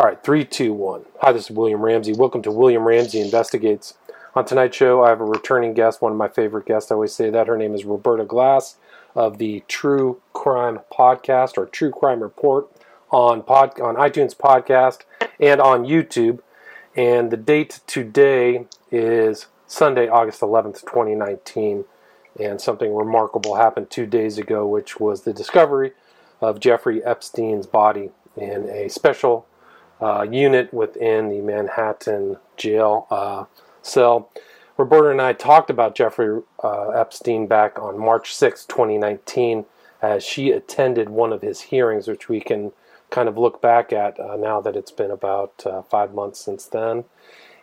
All right, three, two, one. Hi, this is William Ramsey. Welcome to William Ramsey Investigates. On tonight's show, I have a returning guest, one of my favorite guests. I always say that. Her name is Roberta Glass of the True Crime Podcast or True Crime Report on pod, on iTunes Podcast and on YouTube. And the date today is Sunday, August 11th, 2019. And something remarkable happened two days ago, which was the discovery of Jeffrey Epstein's body in a special uh, unit within the Manhattan jail uh, cell. Roberta and I talked about Jeffrey uh, Epstein back on March 6, 2019, as she attended one of his hearings, which we can kind of look back at uh, now that it's been about uh, five months since then.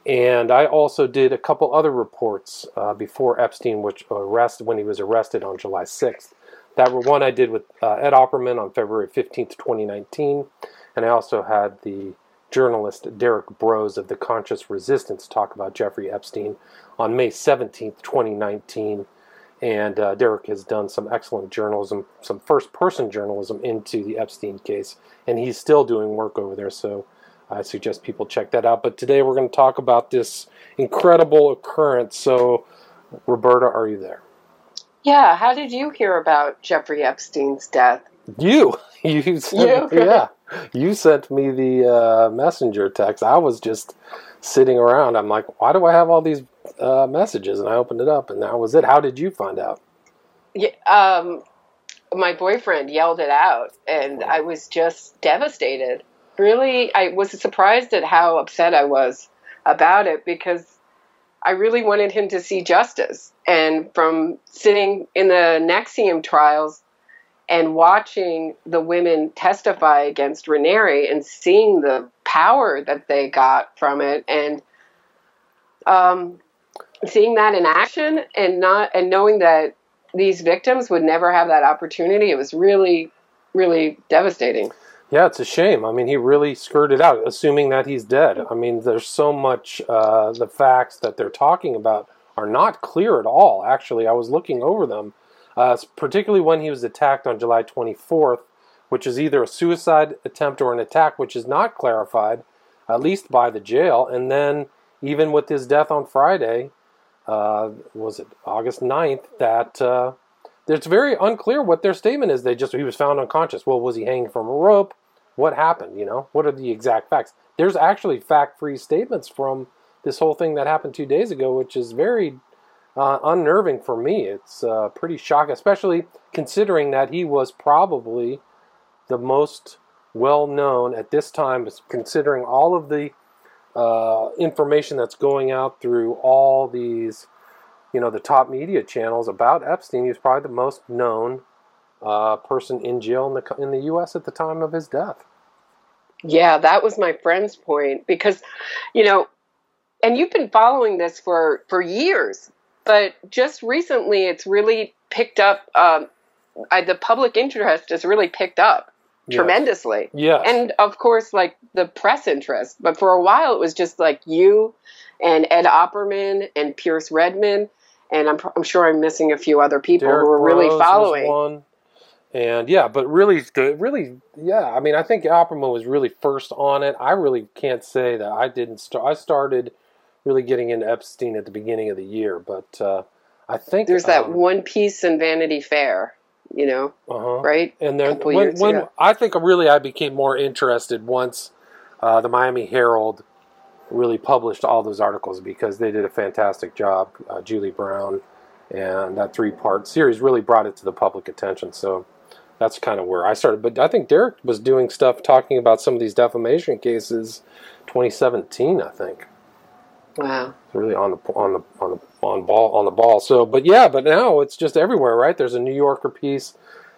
And I also did a couple other reports uh, before Epstein, which arrested when he was arrested on July 6th. That were one I did with Ed Opperman on February 15th, 2019, and I also had the journalist Derek Broze of the Conscious Resistance talk about Jeffrey Epstein on May 17th, 2019. And uh, Derek has done some excellent journalism, some first person journalism into the Epstein case. And he's still doing work over there. So I suggest people check that out. But today we're going to talk about this incredible occurrence. So, Roberta, are you there? Yeah. How did you hear about Jeffrey Epstein's death? You. You, sent, you? yeah. You sent me the uh, messenger text. I was just sitting around. I'm like, why do I have all these uh, messages? And I opened it up, and that was it. How did you find out? Yeah, um, my boyfriend yelled it out, and I was just devastated. Really, I was surprised at how upset I was about it because I really wanted him to see justice. And from sitting in the NXIVM trials, and watching the women testify against Raniere and seeing the power that they got from it and um, seeing that in action and not and knowing that these victims would never have that opportunity it was really really devastating. Yeah it's a shame. I mean he really skirted out assuming that he's dead. I mean there's so much uh, the facts that they're talking about are not clear at all. Actually i was looking over them uh, particularly when he was attacked on July 24th, which is either a suicide attempt or an attack, which is not clarified, at least by the jail. And then, even with his death on Friday, uh, was it August 9th, that uh, it's very unclear what their statement is. They just, he was found unconscious. Well, was he hanging from a rope? What happened? You know, what are the exact facts? There's actually fact free statements from this whole thing that happened two days ago, which is very uh, unnerving for me. It's uh, pretty shocking, especially considering that he was probably the most well known at this time, considering all of the uh, information that's going out through all these, you know, the top media channels about Epstein. He was probably the most known uh, person in jail in the in the U.S. at the time of his death. Yeah, that was my friend's point because, you know, and you've been following this for for years but just recently, it's really picked up. Um, I, the public interest has really picked up yes. tremendously. Yeah. And of course, like the press interest. But for a while, it was just like you and Ed Opperman and Pierce Redman, And I'm, I'm sure I'm missing a few other people Derek who are really following. And yeah, but really, really, yeah. I mean, I think Opperman was really first on it. I really can't say that I didn't start. I started really getting into Epstein at the beginning of the year, but uh, I think there's that um, one piece in Vanity Fair, you know, uh-huh. right? And then when, when I think really I became more interested once uh, the Miami Herald really published all those articles because they did a fantastic job. Uh, Julie Brown and that three part series really brought it to the public attention. So that's kind of where I started. But I think Derek was doing stuff talking about some of these defamation cases 2017, I think. Wow. really on the on the on the on ball on the ball. So, but yeah, but now it's just everywhere, right? There's a New Yorker piece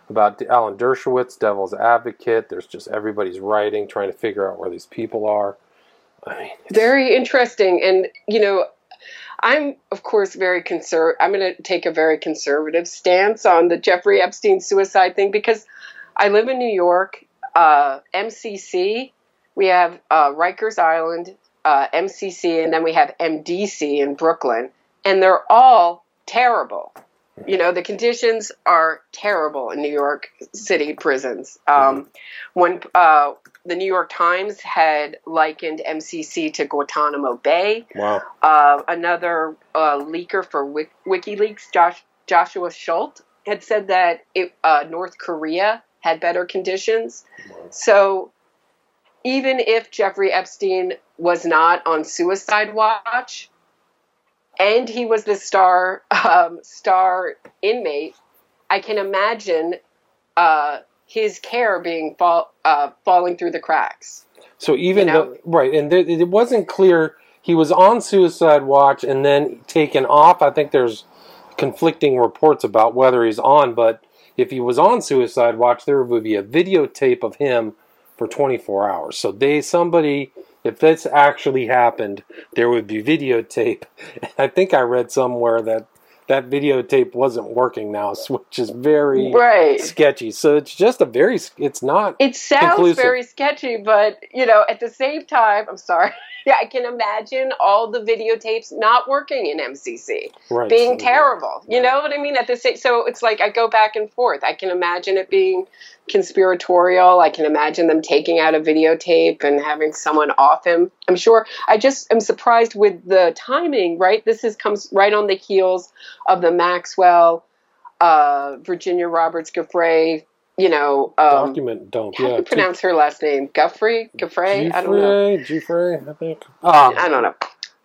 about Alan Dershowitz, Devil's Advocate. There's just everybody's writing, trying to figure out where these people are. I mean, very interesting, and you know, I'm of course very conservative. I'm going to take a very conservative stance on the Jeffrey Epstein suicide thing because I live in New York. Uh, MCC, we have uh, Rikers Island, uh, MCC, and then we have MDC in Brooklyn, and they're all terrible. You know, the conditions are terrible in New York City prisons. Um, when uh, the New York Times had likened MCC to Guantanamo Bay. Wow. Uh, another uh, leaker for Wik- WikiLeaks, Josh, Joshua Schulte, had said that it, uh, North Korea had better conditions. So even if Jeffrey Epstein was not on suicide watch, and he was the star um, star inmate, I can imagine uh, his care being fall, uh, falling through the cracks. So even You know? though, right, and th- it wasn't clear he was on suicide watch and then taken off. I think there's conflicting reports about whether he's on, but if he was on suicide watch, there would be a videotape of him for 24 hours. So they somebody, if this actually happened, there would be videotape. I think I read somewhere that that videotape wasn't working now, which is very Right. sketchy. So it's just a very, it's not. It sounds Conclusive. very sketchy, but you know, at the same time, I'm sorry. Yeah, I can imagine all the videotapes not working in MCC, Right. being So, terrible. You know what I mean? At the same, so it's like I go back and forth. I can imagine it being conspiratorial. I can imagine them taking out a videotape and having someone off him. I'm sure. I just am surprised with the timing. Right, this is comes right on the heels of the Maxwell, uh, Virginia Roberts Giffray. You know, um, document dump. how do yeah, you pronounce her last name? Guffrey? Giffray? I don't know. Giuffre, I think. Um, I don't know.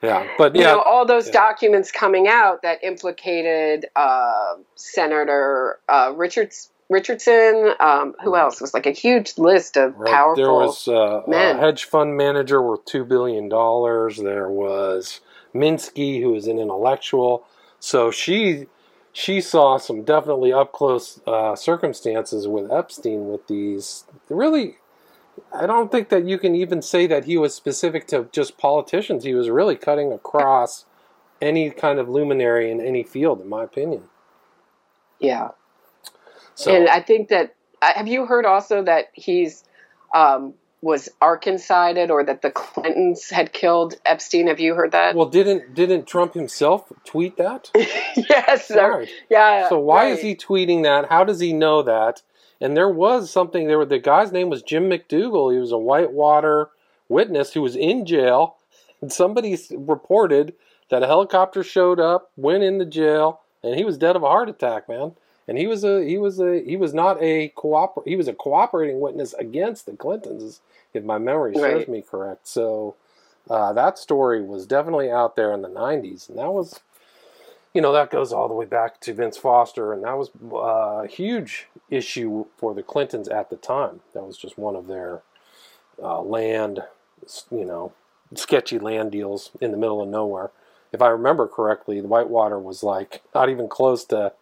yeah, but You yeah, know, all those yeah. documents coming out that implicated uh, Senator uh, Richards, Richardson. Um, who else? It was like a huge list of right. powerful. There was uh, a men. hedge fund manager worth two billion dollars. There was Minsky, who was an intellectual. So she she saw some definitely up close uh, circumstances with Epstein with these really. I don't think that you can even say that he was specific to just politicians. He was really cutting across any kind of luminary in any field, in my opinion. yeah. So And I think that uh, have you heard also that he's um, was Arkancided or that the Clintons had killed Epstein? Have you heard that? Well, didn't didn't Trump himself tweet that? yes. sir. Yeah. So why is he tweeting that? How does he know that? And there was something there. The guy's name was Jim McDougal. He was a Whitewater witness who was in jail, and somebody reported that a helicopter showed up, went in the jail, and he was dead of a heart attack, man. And he was a he was a he was not a cooper he was a cooperating witness against the Clintons, if my memory serves me correct. So uh, that story was definitely out there in the '90s, and that was you know that goes all the way back to Vince Foster, and that was uh, a huge issue for the Clintons at the time. That was just one of their uh, land, you know, sketchy land deals in the middle of nowhere. If I remember correctly, the Whitewater was like not even close to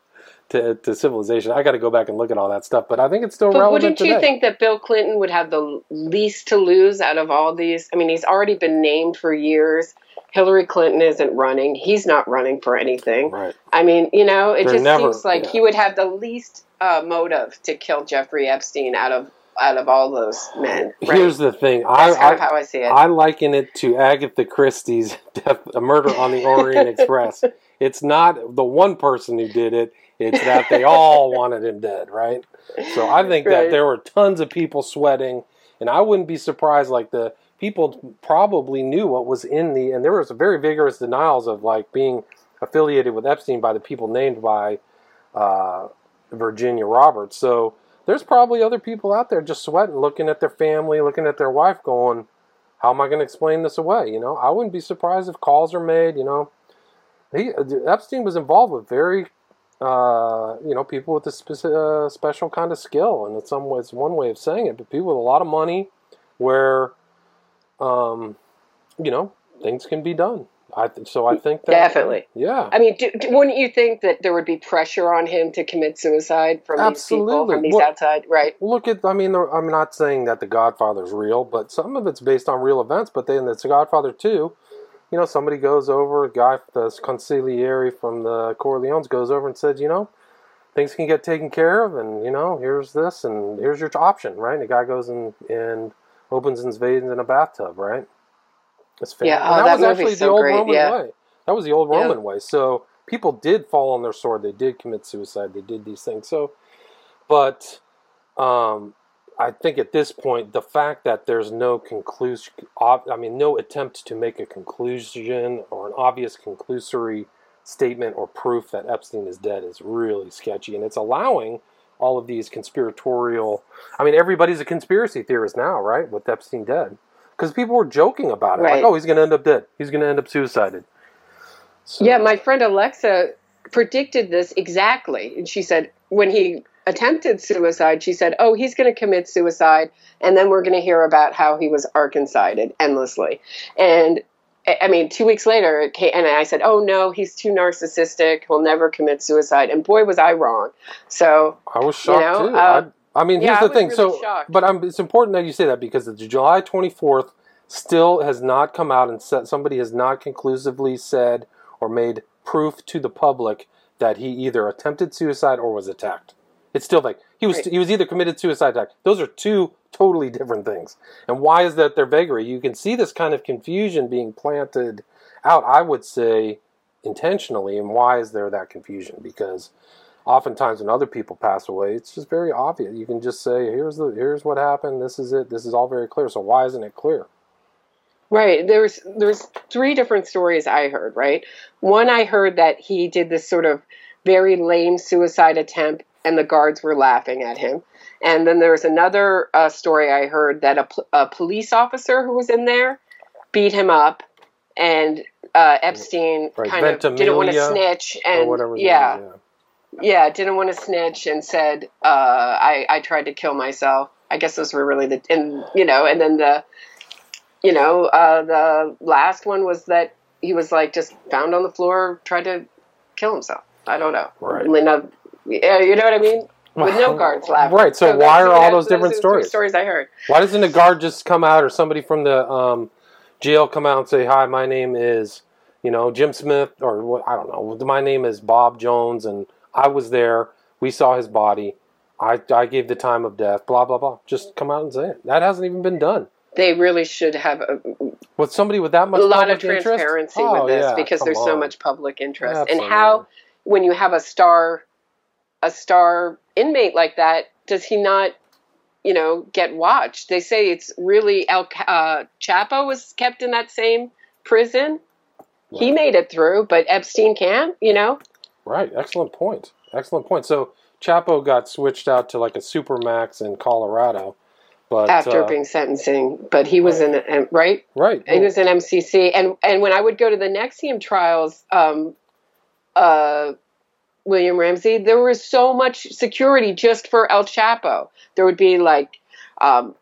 to, to civilization. I got to go back and look at all that stuff, but I think it's still But relevant wouldn't today. you think that Bill Clinton would have the least to lose out of all these? I mean, he's already been named for years. Hillary Clinton isn't running. He's not running for anything. right? I mean, you know, it They're just never- seems like yeah. he would have the least uh, motive to kill Jeffrey Epstein out of out of all those men. Right? Here's the thing. I, That's I of how I see it. I liken it to Agatha Christie's death, a murder on the Orient Express. It's not the one person who did it; it's that they all wanted him dead, right? So I think that there were tons of people sweating, and I wouldn't be surprised. Like the people probably knew what was in the, and there was very vigorous denials of like being affiliated with Epstein by the people named by uh, Virginia Roberts. So there's probably other people out there just sweating, looking at their family, looking at their wife, going, "How am I going to explain this away?" You know, I wouldn't be surprised if calls are made. You know, he Epstein was involved with very, uh, you know, people with a speci- uh, special kind of skill, and in some it's one way of saying it. But people with a lot of money, where, um, you know, things can be done. I th- so I think that Definitely. yeah. I mean, do, do- wouldn't you think that there would be pressure on him to commit suicide from these people, from these Well- outside? Right. Look at, I mean, I'm not saying that The Godfather's real, but some of it's based on real events. But then it's The Godfather 2. You know, somebody goes over, a guy, the consigliere from the Corleones goes over and says, you know, things can get taken care of, and, you know, here's this, and here's your option, right? And the guy goes and, and opens his veins in a bathtub, right? Famous. Yeah, oh, and that was actually so the old great, Roman yeah. way. That was the old Yeah. Roman way. So people did fall on their sword. They did commit suicide. They did these things. So, but um, I think at this point, the fact that there's no conclusion, I mean, no attempt to make a conclusion or an obvious conclusory statement or proof that Epstein is dead is really sketchy. And it's allowing all of these conspiratorial, I mean, everybody's a conspiracy theorist now, right? With Epstein dead. Because people were joking about it. Right. Like, oh, he's going to end up dead. He's going to end up suicided. So, Yeah, my friend Alexa predicted this exactly. And she said when he attempted suicide, she said, "Oh, he's going to commit suicide, and then we're going to hear about how he was arkancided endlessly." And I mean, two weeks later, came, and I said, "Oh no, he's too narcissistic. He'll never commit suicide." And boy, was I wrong. So I was shocked know, too. uh, I, I mean, yeah, here's I the thing. really so, shocked. but I'm, it's important that you say that because the July 24th still has not come out and said somebody has not conclusively said or made proof to the public that he either attempted suicide or was attacked. It's still like he was Right. he was either committed suicide attack. Those are two totally different things. And why is that their vagary? You can see this kind of confusion being planted out. I would say intentionally. And why is there that confusion? Because oftentimes when other people pass away, it's just very obvious. You can just say, "Here's the here's what happened. This is it. This is all very clear." So why isn't it clear? Right. There's there's three different stories I heard, right? One I heard that he did this sort of very lame suicide attempt and the guards were laughing at him. And then there was another uh, story I heard that a, pl- a police officer who was in there beat him up and uh, Epstein Right, kind of didn't want to snitch and yeah, name is, yeah, didn't want to snitch and said, uh, I, I tried to kill myself. I guess those were really the, and, you know, and then the, you know, uh, the last one was that he was like just found on the floor, tried to kill himself. I don't know. Right. Yeah, you know what I mean? With no guards left. Right, so why are all yeah, those different the stories? Stories I heard. Why doesn't a guard just come out or somebody from the um, jail come out and say, "Hi, my name is, you know, Jim Smith," or? I don't know. My name is Bob Jones, and I was there. We saw his body. I, I gave the time of death. Blah blah blah. Just come out and say it. That hasn't even been done. They really should have a, With somebody with that much a lot of public interest? transparency Oh, with this yeah, because there's so much public interest Absolutely. and how when you have a star a star inmate like that does he not you know get watched they say it's really El uh, Chapo was kept in that same prison he made it through but Epstein can't you know Right. Excellent point. Excellent point. So Chapo got switched out to like a supermax in Colorado, but after uh, being sentencing but he was in right right. He was in MCC, and and when I would go to the NXIVM trials, um, uh, William Ramsey, there was so much security just for El Chapo. There would be like um,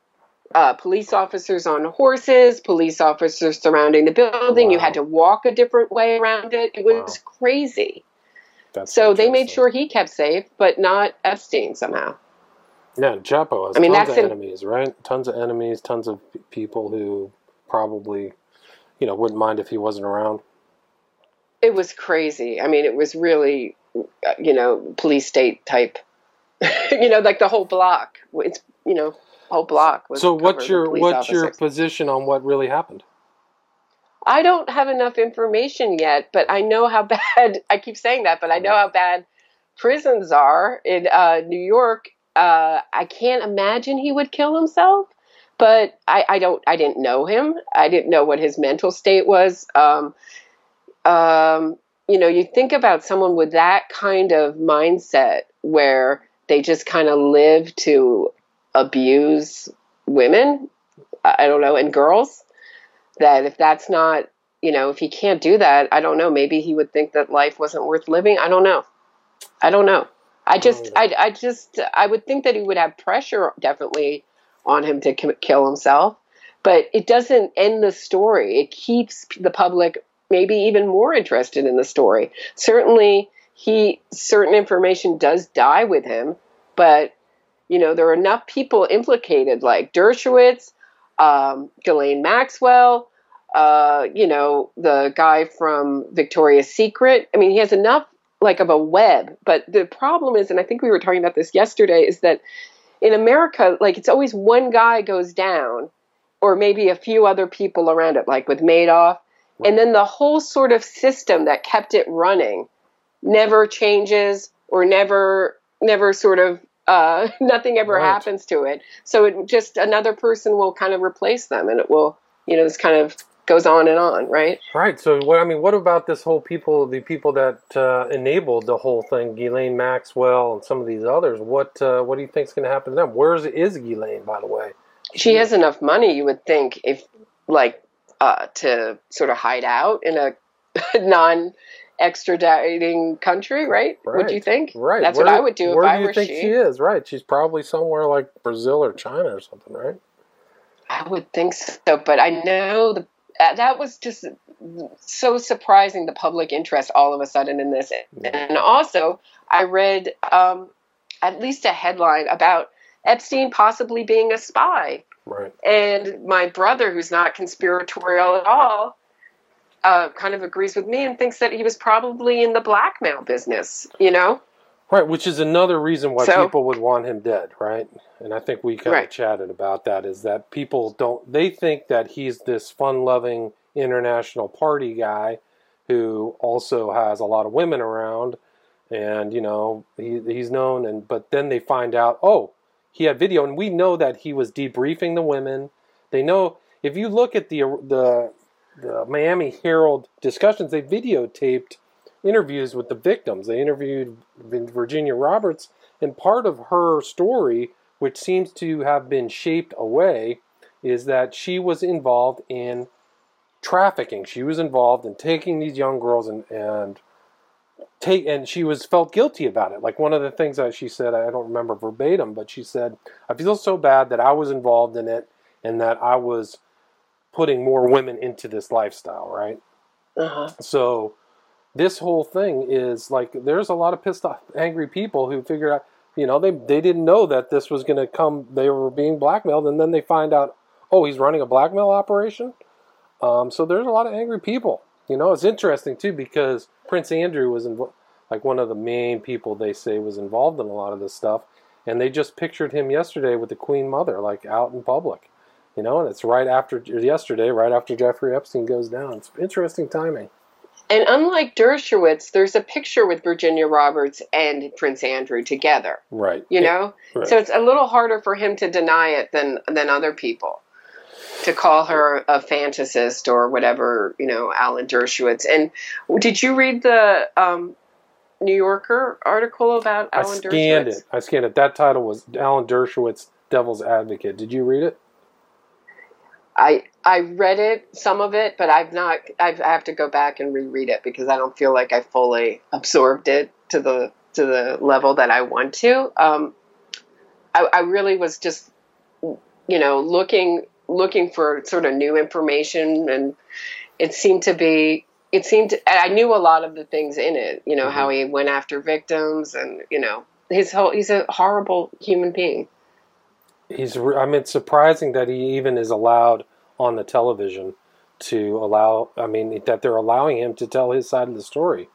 uh, police officers on horses, police officers surrounding the building. You had to walk a different way around it. It was crazy. That's So they made sure he kept safe, but not Epstein somehow. Yeah, Chapo has I mean, tons that's of in- enemies, right? Tons of enemies, tons of people who probably, you know, wouldn't mind if he wasn't around. It was crazy. I mean, it was really, you know, police state type. you know, like the whole block. It's you know, whole block. So, what's your what's your position on what really happened? I don't have enough information yet, but I know how bad. I keep saying that, but I know how bad prisons are in uh, New York. Uh, I can't imagine he would kill himself, but I, I don't. I didn't know him. I didn't know what his mental state was. Um, um, you know, you think about someone with that kind of mindset where they just kind of live to abuse women. I don't know, and girls. That if that's not, you know, if he can't do that, I don't know. Maybe he would think that life wasn't worth living. I don't know. I don't know. I just, I, I just, I would think that he would have pressure definitely on him to kill himself, but it doesn't end the story. It keeps the public maybe even more interested in the story. Certainly, he certain information does die with him, but you know there are enough people implicated, like Dershowitz, um, Ghislaine Maxwell, uh, you know the guy from Victoria's Secret. I mean, he has enough like of a web. But the problem is, and I think we were talking about this yesterday, is that in America, like it's always one guy goes down, or maybe a few other people around it, like with Madoff, and then the whole sort of system that kept it running never changes or never never sort of Uh, nothing ever Right. happens to it. So it just another person will kind of replace them, and it will, you know, this kind of goes on and on, right? Right. So, what I mean, what about this whole people, the people that uh, enabled the whole thing, Ghislaine Maxwell and some of these others? What uh, what do you think is going to happen to them? Where's is Ghislaine, by the way? She has enough money, you would think, if like uh, to sort of hide out in a non extraditing country, right? Would you think? Right. That's Where what I would do if Where I do you were think she. she is? Right. She's probably somewhere like Brazil or China or something, right? I would think so, but I know the uh, that was just so surprising the public interest all of a sudden in this. And also, I read um, at least a headline about Epstein possibly being a spy. Right. And my brother, who's not conspiratorial at all, uh, kind of agrees with me and thinks that he was probably in the blackmail business, you know? Right, which is another reason why So- people would want him dead, right? And I think we kind of chatted about that is that people don't they think that he's this fun-loving international party guy who also has a lot of women around and you know, he he's known and but then they find out, "Oh, he had video and we know that he was debriefing the women. They know if you look at the the the Miami Herald discussions, they videotaped interviews with the victims. They interviewed Virginia Roberts, and part of her story, which seems to have been shaped away, is that she was involved in trafficking. She was involved in taking these young girls and and take and she was felt guilty about it. Like one of the things that she said, I don't remember verbatim, but she said, "I feel so bad that I was involved in it and that I was putting more women into this lifestyle." Right. Uh-huh. So this whole thing is like there's a lot of pissed off angry people who figure out you know they they didn't know that this was going to come they were being blackmailed and then they find out oh he's running a blackmail operation um, so there's a lot of angry people you know it's interesting too because prince andrew was invo- like one of the main people they say was involved in a lot of this stuff and they just pictured him yesterday with the queen mother like out in public you know and it's right after yesterday right after jeffrey epstein goes down it's interesting timing And unlike Dershowitz, there's a picture with Virginia Roberts and Prince Andrew together, right you know? Right. So it's a little harder for him to deny it than than other people. To call her a fantasist or whatever, you know, Alan Dershowitz. And did you read the um, New Yorker article about Alan I scanned Dershowitz? it. I scanned it. That title was Alan Dershowitz, Devil's Advocate. Did you read it? I I read it, some of it, but I've not. I've, I have to go back and reread it because I don't feel like I fully absorbed it to the to the level that I want to. Um, I, I really was just, you know, looking looking for sort of new information, and it seemed to be. It seemed to, I knew a lot of the things in it. You know how mm-hmm. he went after victims, and you know his whole. He's a horrible human being. He's I mean, it's surprising that he even is allowed on the television to allow. I mean, that they're allowing him to tell his side of the story,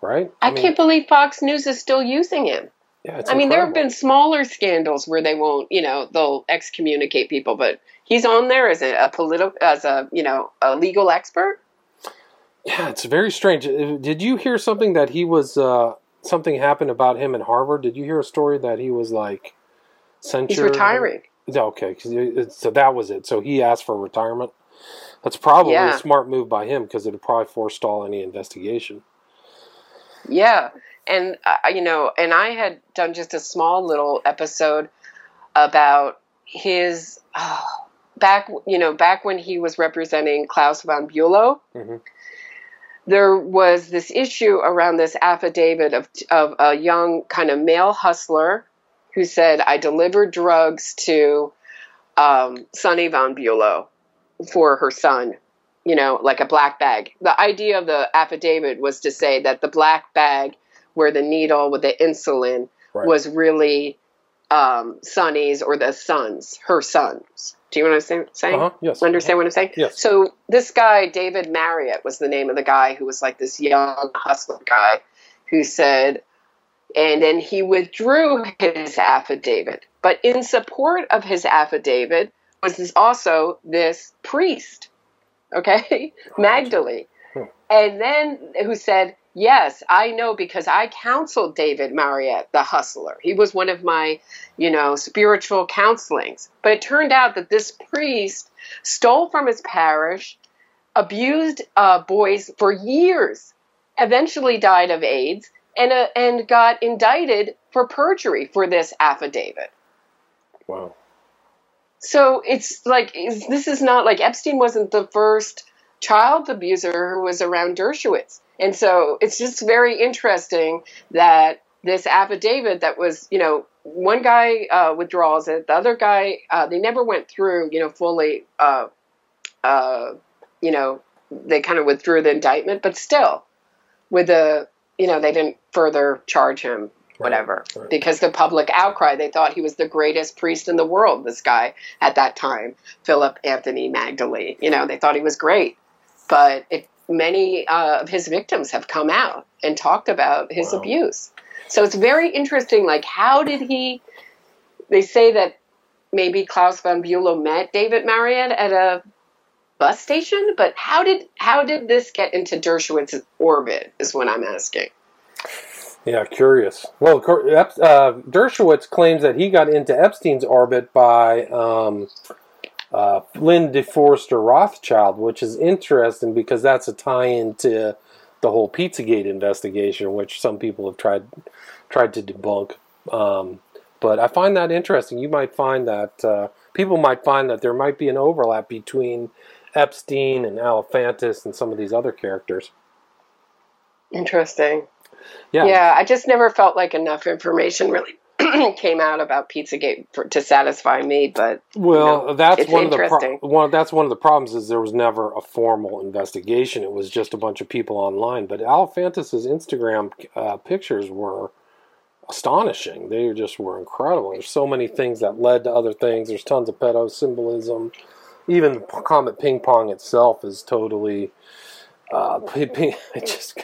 right? I, mean, can't believe Fox News is still using him. Yeah, it's I mean, there have been smaller scandals where they won't, you know, they'll excommunicate people, but he's on there as a, a political, as a, you know, a legal expert. Yeah, it's very strange. Uh, Did you hear something that he was? Uh, something happened about him in Harvard. Did you hear a story that he was like censured? He's retiring. Yeah, Okay, so that was it. So he asked for retirement. That's probably Yeah. a smart move by him because it would probably forestall any investigation. Yeah. And, uh, you know, and I had done just a small little episode about his, oh, back, you know, back when he was representing Klaus von Bülow. Mhm. There was this issue around this affidavit of, of a young kind of male hustler who said, I delivered drugs to um, Sunny von Bülow for her son, you know, like a black bag. The idea of the affidavit was to say that the black bag where the needle with the insulin Right. was really um, Sunny's or the son's, her son's. Do you know what I'm saying? Uh-huh. Yes. Understand what I'm saying? Yes. So this guy, David Marriott, was the name of the guy who was like this young hustler guy who said, and then he withdrew his affidavit. But in support of his affidavit was this also this priest, okay, Magaldi, and then who said Yes, I know because I counseled David Marriott, the hustler. He was one of my, you know, spiritual counselings. But it turned out that this priest stole from his parish, abused uh, boys for years, eventually died of AIDS, and uh, and got indicted for perjury for this affidavit. Wow. So it's like this is not like Epstein wasn't the first child abuser who was around Dershowitz. And so it's just very interesting that this affidavit that was, you know, one guy uh, withdraws it, the other guy, uh, they never went through, you know, fully, uh, uh you know, they kind of withdrew the indictment, but still, with the, you know, they didn't further charge him whatever right, right. because the public outcry they thought he was the greatest priest in the world this guy at that time philip anthony magaldi you know they thought he was great but it, many uh, of his victims have come out and talked about his wow. abuse. So it's very interesting. Like, how did he? They say that maybe Klaus von Bülow met David Marriott at a bus station, but how did how did this get into Dershowitz's orbit? Is what I'm asking. Yeah, curious. Well, uh, Dershowitz claims that he got into Epstein's orbit by um, uh, Lynn DeForester Rothschild, which is interesting because that's a tie-in to the whole Pizzagate investigation, which some people have tried tried to debunk. Um, but I find that interesting. You might find that uh, people might find that there might be an overlap between Epstein and Alefantis and some of these other characters. Interesting. Yeah. Yeah, I just never felt like enough information really came out about Pizzagate for, to satisfy me, but well, you know, that's one of the pro- one. That's one of the problems is there was never a formal investigation. It was just a bunch of people online. But Alefantis's Instagram uh, pictures were astonishing. They just were incredible. There's so many things that led to other things. There's tons of pedo symbolism. Even Comet Ping Pong itself is totally uh, ping, just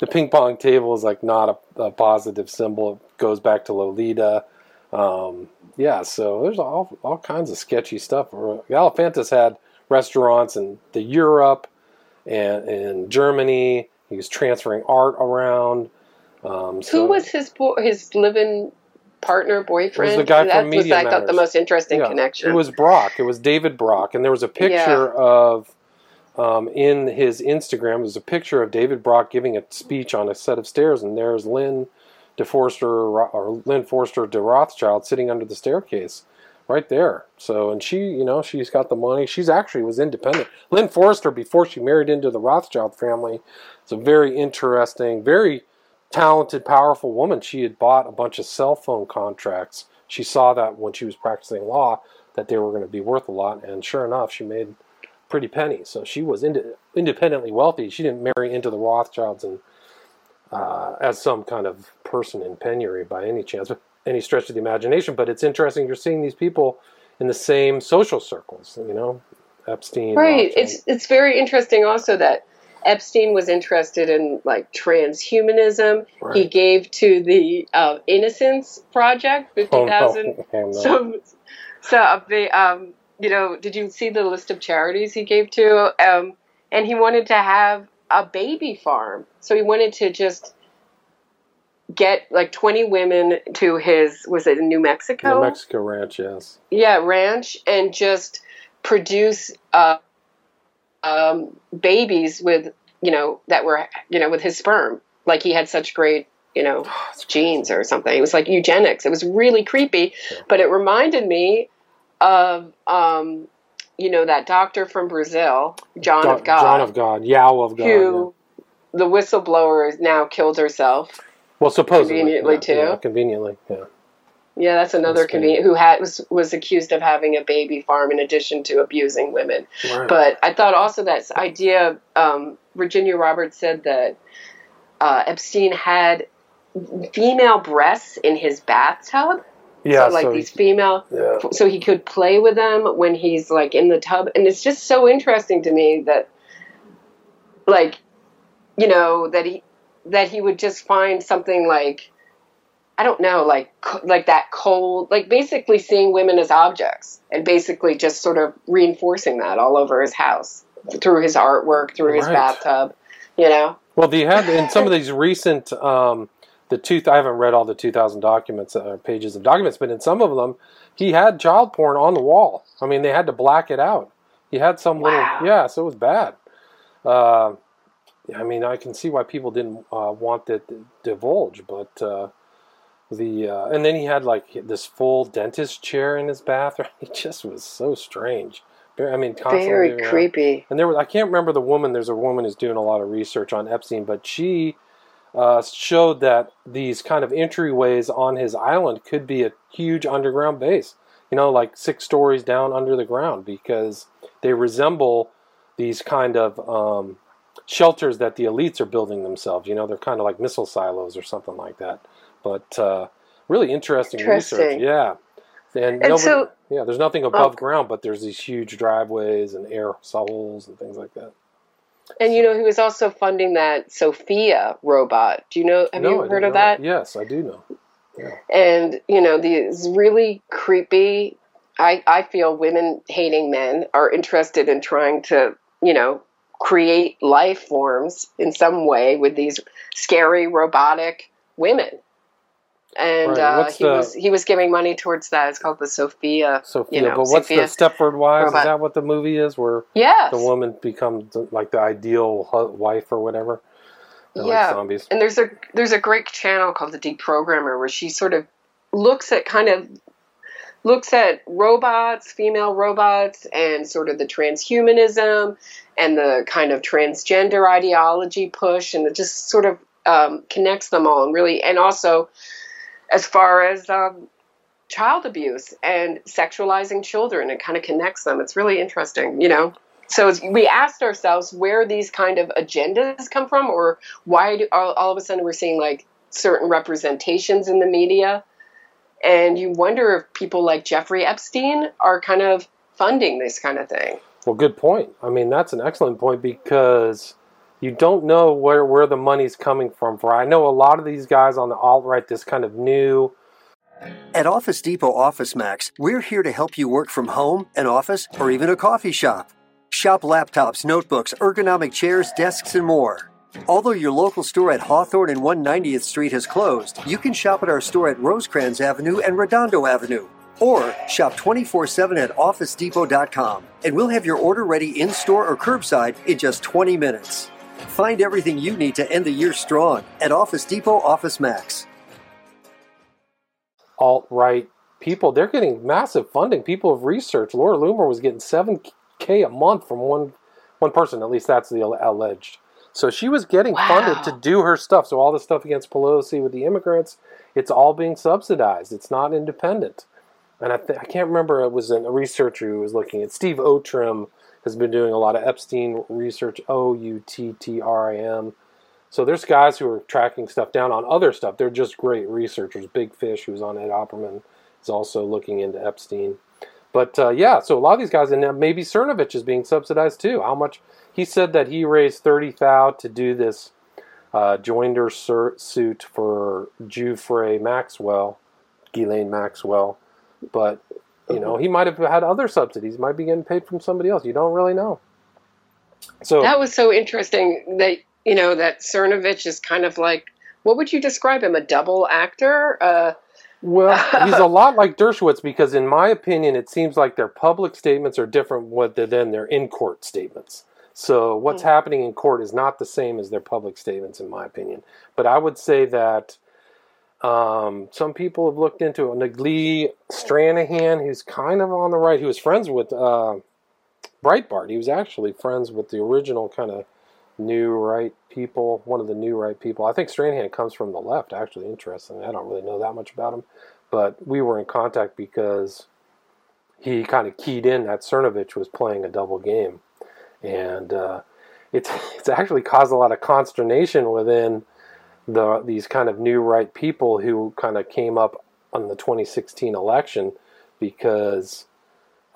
the ping pong table is like not a, a, positive symbol. It goes back to Lolita. Um, yeah, so there's all all kinds of sketchy stuff. Alefantis had restaurants in the Europe and in Germany. He was transferring art around. Um, so Who was his bo- his living partner, boyfriend? It was the guy that from Media was, I thought the most interesting yeah, connection. It was Brock. It was David Brock, and there was a picture yeah. of um, in his Instagram, there's a picture of David Brock giving a speech on a set of stairs, and there's Lynn DeForster or Lynn Forester de Rothschild sitting under the staircase, right there. So, and she, you know, she's got the money. She's actually was independent. Lynn Forester, before she married into the Rothschild family, is a very interesting, very talented, powerful woman. She had bought a bunch of cell phone contracts. She saw that when she was practicing law that they were going to be worth a lot, and sure enough, she made pretty penny. So she was ind- independently wealthy. She didn't marry into the Rothschilds and uh, as some kind of person in penury by any chance, any stretch of the imagination. But it's interesting you're seeing these people in the same social circles. You know, Epstein. Right. Rothschild. It's it's very interesting also that. Epstein was interested in like transhumanism. Right. He gave to the uh, Innocence Project fifty thousand. Oh, no. So, so the um, you know, did you see the list of charities he gave to? Um, and he wanted to have a baby farm. So he wanted to just get like 20 women to his, was it in New Mexico? New Mexico ranch, yes. Yeah, ranch, and just produce uh, um, babies with, you know, that were, you know, with his sperm. Like he had such great you know, genes or something. It was like eugenics. It was really creepy, but it reminded me of um, you know that doctor from Brazil, John Do- of God, John of God, Yao of God, who yeah. the whistleblower is now killed herself. Well, supposedly, conveniently yeah, too. Yeah, conveniently, yeah. Yeah, that's another convenient who had was was accused of having a baby farm in addition to abusing women. Right. But I thought also that idea. Um, Virginia Roberts said that uh, Epstein had female breasts in his bathtub yeah, so like so these female, yeah. so he could play with them when he's like in the tub, and it's just so interesting to me that, like, you know, that he that he would just find something like, I don't know, like like that cold, like basically seeing women as objects, and basically just sort of reinforcing that all over his house through his artwork, through his right. bathtub. You know. Well, do you had in some of these recent um, the two. I haven't read all the two thousand documents uh, pages of documents, but in some of them, he had child porn on the wall. I mean, they had to black it out. He had some Wow. little yeah, so it was bad. Uh, I mean, I can see why people didn't uh, want that to divulge, but uh, the uh, and then he had like this full dentist chair in his bathroom. It just was so strange. Very- I mean, constantly Very around. creepy. And there was I can't remember the woman. There's a woman who's doing a lot of research on Epstein, but she uh, showed that these kind of entryways on his island could be a huge underground base. You know, like six stories down under the ground, because they resemble these kind of um, shelters that the elites are building themselves. You know, they're kind of like missile silos or something like that. But uh, really interesting, research. Yeah. And, And nobody- so- yeah, there's nothing above Oh. ground, but there's these huge driveways and air holes and things like that. And you know, he was also funding that Sophia robot. Do you know? Have No, you did heard of not. that? Yes, I do know. and you know these really creepy i i feel women hating men are interested in trying to you know create life forms in some way with these scary robotic women and Right, uh, he the- was he was giving money towards that it's called the sophia Sophia, you know, but what's Sophia the Stepford Wives? robot. Is that what the movie is, where yes the woman becomes like the ideal wife or whatever? They're Yeah. like zombies. and there's a there's a great channel called the deprogrammer where she sort of looks at kind of looks at robots female robots and sort of the transhumanism and the kind of transgender ideology push and it just sort of um, connects them all and really and also as far as um, child abuse and sexualizing children it kind of connects them. It's really interesting you know? So we asked ourselves where these kind of agendas come from or why do all, all of a sudden we're seeing like certain representations in the media? And you wonder if people like jeffrey epstein are kind of funding this kind of thing. Well, good point. I mean, that's an excellent point because you don't know where where the money's coming from. For I know a lot of these guys on the alt right, this kind of new At Office Depot Office Max, we're here to help you work from home, an office, or even a coffee shop. Shop laptops, notebooks, ergonomic chairs, desks, and more. Although your local store at Hawthorne and 190th Street has closed, you can shop at our store at Rosecrans Avenue and Redondo Avenue. Or shop 24 7 at OfficeDepot.com, and we'll have your order ready in store or curbside in just 20 minutes. Find everything you need to end the year strong at Office Depot Office Max. alt right people. They're getting massive funding. People have researched. Laura Loomer was getting seven k a month from one one person. At least that's the alleged. So she was getting Wow. funded to do her stuff. So all the stuff against Pelosi with the immigrants, it's all being subsidized. It's not independent. And I, th- I can't remember. It was an, a researcher who was looking at Steve Outtrim has been doing a lot of Epstein research. O U T T R I M. So there's guys who are tracking stuff down on other stuff. They're just great researchers. Big Fish, who's on Ed Opperman, is also looking into Epstein. But uh, yeah, so a lot of these guys, and maybe Cernovich is being subsidized too. How much? He said that he raised thirty thou to do this uh, joinder sur- suit for Giuffre Maxwell, Ghislaine Maxwell. But you know, he might have had other subsidies. Might be getting paid from somebody else. You don't really know. So that was so interesting that you know that cernovich is kind of like what would you describe him a double actor uh, Well, he's a lot like Dershowitz because, in my opinion, it seems like their public statements are different than their in-court statements. So what's happening in court is not the same as their public statements, in my opinion. But I would say that um, some people have looked into it. Naglee Stranahan, who's kind of on the right, he was friends with uh, Breitbart. He was actually friends with the original kind of new right people, one of the new right people. I think Stranahan comes from the left, actually, interesting. I don't really know that much about him, but we were in contact because he kind of keyed in that Cernovich was playing a double game. And uh, it's, it's actually caused a lot of consternation within the these kind of new right people who kind of came up on the 2016 election because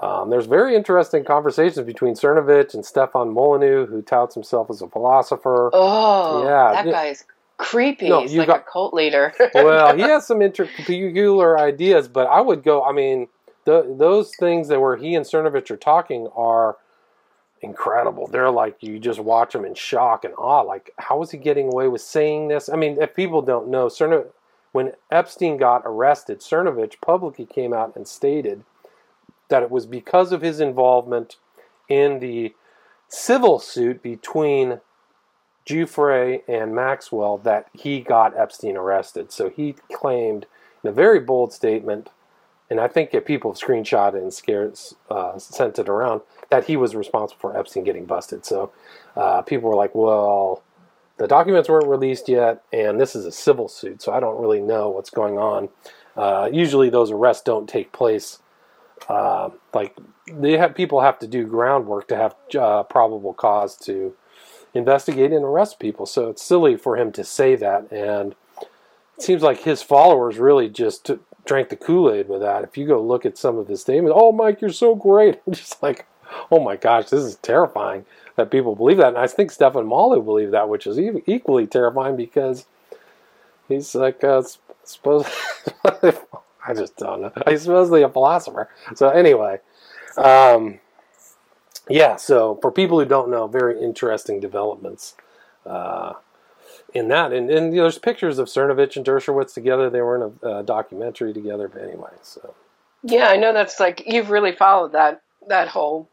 um, there's very interesting conversations between Cernovich and Stefan Molyneux, who touts himself as a philosopher. oh Yeah, that yeah. guy's creepy No, he's you like got- a cult leader well, he has some interpeculiar ideas, but I would go. I mean, the, those things that where he and Cernovich are talking are incredible. They're like you just watch them in shock and awe. Like, how is he getting away with saying this? I mean, if people don't know, Cerno, when Epstein got arrested, Cernovich publicly came out and stated that it was because of his involvement in the civil suit between Giuffre and Maxwell that he got Epstein arrested. So he claimed in a very bold statement, and I think people have screenshot it and scared, uh, sent it around, that he was responsible for Epstein getting busted. So uh, people were like, well, the documents weren't released yet, and this is a civil suit, so I don't really know what's going on. Uh, usually those arrests don't take place. Uh, like they have people have to do groundwork to have uh, probable cause to investigate and arrest people. So it's silly for him to say that, and it seems like his followers really just drank the Kool Aid with that. If you go look at some of his statements, oh Mike, you're so great. I'm just like, oh my gosh, this is terrifying that people believe that. And I think Stefan Molyneux believed that, which is equally terrifying because he's like, uh, suppose I just don't know. He's supposedly a philosopher. So anyway, um, yeah. So for people who don't know, very interesting developments uh, in that. And, and you know, there's pictures of Cernovich and Dershowitz together. They were in a documentary together. But anyway, so yeah, I know that's like you've really followed that that whole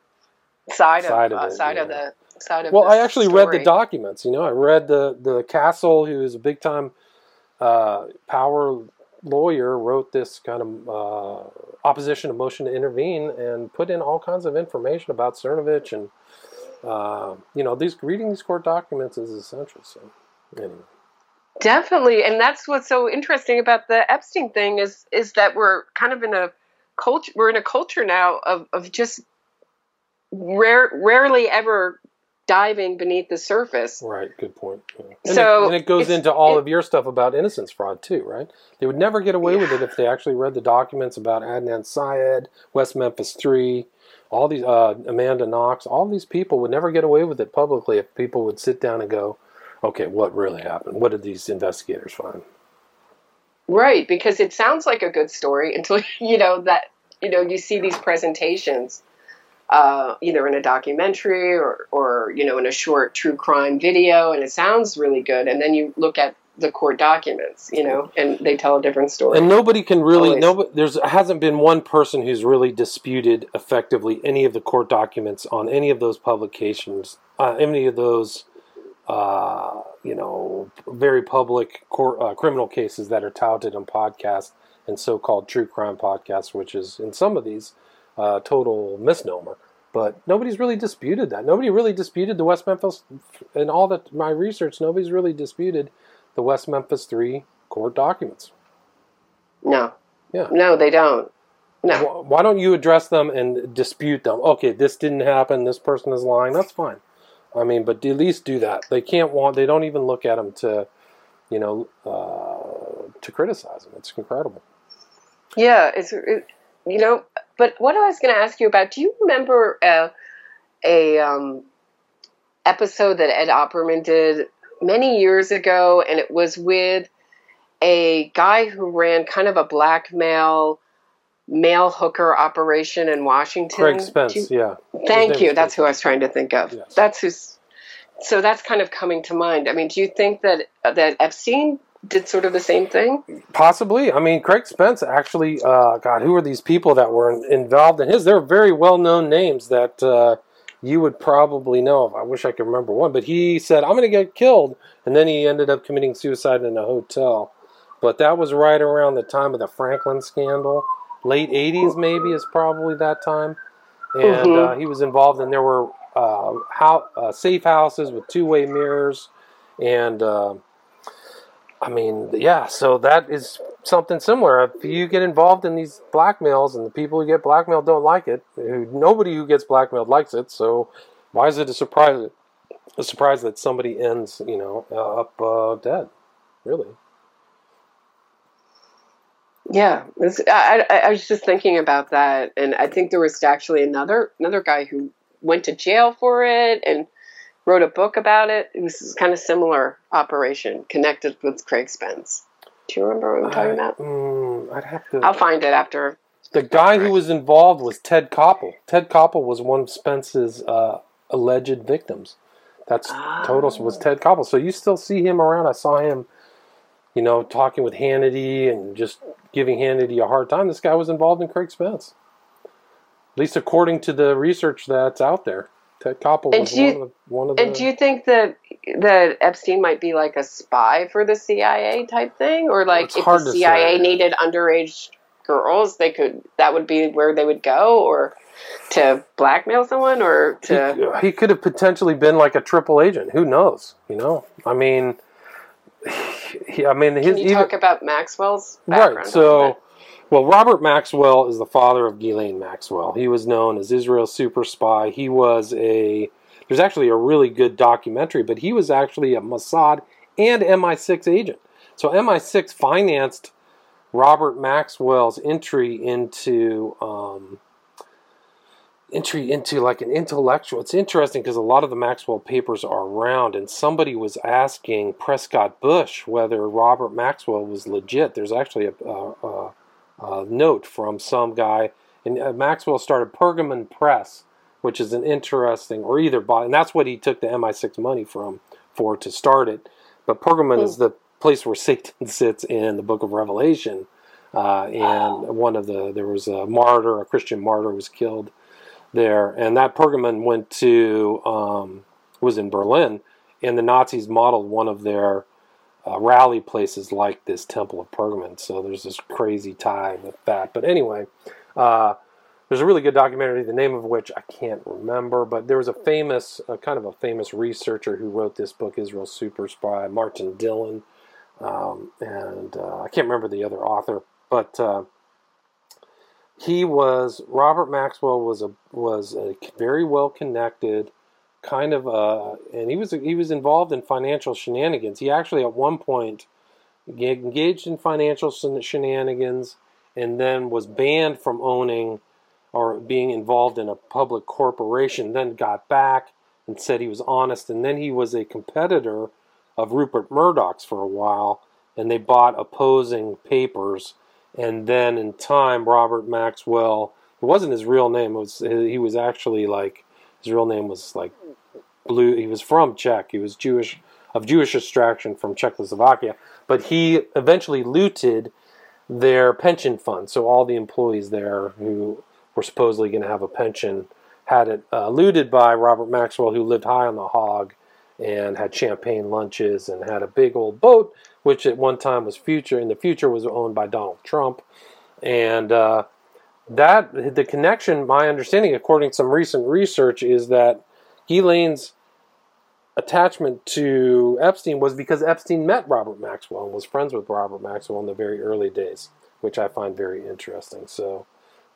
side, Side of, of uh, it, side of the side of Well, I actually read the documents. You know, I read the the Castle, who is a big time uh, power lawyer, wrote this kind of uh, opposition to motion to intervene and put in all kinds of information about Cernovich and uh, you know these reading these court documents is essential. So anyway, Definitely, and that's what's so interesting about the Epstein thing is is that we're kind of in a culture. We're in a culture now of of just rare, rarely ever diving beneath the surface. right, good point. Yeah. And, So, it, and it goes into all it- of your stuff about innocence fraud too, right? They would never get away with it if they actually read the documents about Adnan Syed, West Memphis Three, all these uh, Amanda Knox, all these people would never get away with it publicly if people would sit down and go, okay, what really happened? What did these investigators find? Right, because it sounds like a good story until you know that you know you see these presentations, uh, either in a documentary or or you know in a short true crime video, and it sounds really good, and then you look at the court documents, you know, and they tell a different story. And nobody can really nobody there's hasn't been one person who's really disputed effectively any of the court documents on any of those publications, uh, any of those uh, you know very public court, uh, criminal cases that are touted on podcasts and so-called true crime podcasts, which is in some of these uh, total misnomer. But nobody's really disputed that. Nobody really disputed the West Memphis, in all that my research, nobody's really disputed the West Memphis Three court documents. no, Yeah. no, they don't. No, Why don't you address them and dispute them? Okay, this didn't happen. This person is lying. That's fine. I mean, but at least do that. They can't want. They don't even look at them to, you know, uh, to criticize them. It's incredible. Yeah, it's it, you know. But what I was going to ask you about? Do you remember uh, a um, episode that Ed Opperman did many years ago, and it was with a guy who ran kind of a blackmail mail hooker operation in Washington. Craig Spence. You- yeah. Thank you. That's Craig who I was trying to think of. Yes. That's who's. So that's kind of coming to mind. I mean, do you think that that Epstein did sort of the same thing? Possibly. I mean, Craig Spence actually. Uh, God, who are these people that were in- involved in his? They're very well-known names that uh, you would probably know. of. I wish I could remember one, but he said, "I'm going to get killed," and then he ended up committing suicide in a hotel. But that was right around the time of the Franklin scandal, late '80s, maybe is probably that time. And Mhm. uh, he was involved, and there were uh, how, uh, safe houses with two-way mirrors, and. I mean, yeah, so that is something similar. If you get involved in these blackmails and the people who get blackmailed don't like it, nobody who gets blackmailed likes it, so why is it a surprise a surprise that somebody ends, you know, uh, up uh, dead? Really? Yeah, I, I, I was just thinking about that, and I think there was actually another another guy who went to jail for it and wrote a book about it. It was kind of similar operation connected with Craig Spence. Do you remember what I'm talking I, about? mm, I'd have to. I'll find it after. the guy who was involved was Ted Koppel. Ted Koppel was one of Spence's uh, alleged victims. That's total was Ted Koppel. So you still see him around. I saw him, you know, talking with Hannity and just giving Hannity a hard time. This guy was involved in Craig Spence. At least according to the research that's out there. Ted Koppel And was do you- one, of the, one of the. And do you think that that Epstein might be like a spy for the CIA type thing, or like if the CIA say. needed underage girls, they could that would be where they would go, or to blackmail someone, or to he, uh, he could have potentially been like a triple agent. Who knows? You know, I mean, he, I mean, his can you even, talk about Maxwell's background? right. So? Well, Robert Maxwell is the father of Ghislaine Maxwell. He was known as Israel's super spy. He was a there's actually a really good documentary, but he was actually a Mossad and MI6 agent. So MI6 financed Robert Maxwell's entry into um, entry into like an intellectual. It's interesting because a lot of the Maxwell papers are around, and somebody was asking Prescott Bush whether Robert Maxwell was legit. There's actually a, a, a, a note from some guy, and uh, Maxwell started Pergamon Press, which is an interesting, or either bought, and that's what he took the MI6 money from for to start it. But Pergamon is the place where Satan sits in the Book of Revelation. Uh, and one of the there was a martyr, a Christian martyr, was killed there, and that Pergamon went to um, was in Berlin, and the Nazis modeled one of their uh, rally places like this Temple of Pergamon. So there's this crazy tie with that. But anyway, uh, there's a really good documentary, the name of which I can't remember, but there was a famous, uh, kind of a famous researcher who wrote this book, Israel Super Spy, Martin Dillon, um, and uh, I can't remember the other author, but uh, he was Robert Maxwell was a was a very well connected kind of uh and he was he was involved in financial shenanigans. He actually at one point engaged in financial shenanigans and then was banned from owning or being involved in a public corporation then got back and said he was honest and then he was a competitor of Rupert Murdoch's for a while and they bought opposing papers and then in time Robert Maxwell it wasn't his real name it was he was actually like his real name was like blue he was from Czech. He was Jewish of Jewish extraction from Czechoslovakia. But he eventually looted their pension fund. So all the employees there who were supposedly going to have a pension had it uh, looted by Robert Maxwell who lived high on the hog and had champagne lunches and had a big old boat, which at one time was future in the future was owned by Donald Trump, and uh, that the connection. My understanding, according to some recent research, is that Ghislaine's attachment to Epstein was because Epstein met Robert Maxwell and was friends with Robert Maxwell in the very early days, which I find very interesting. So,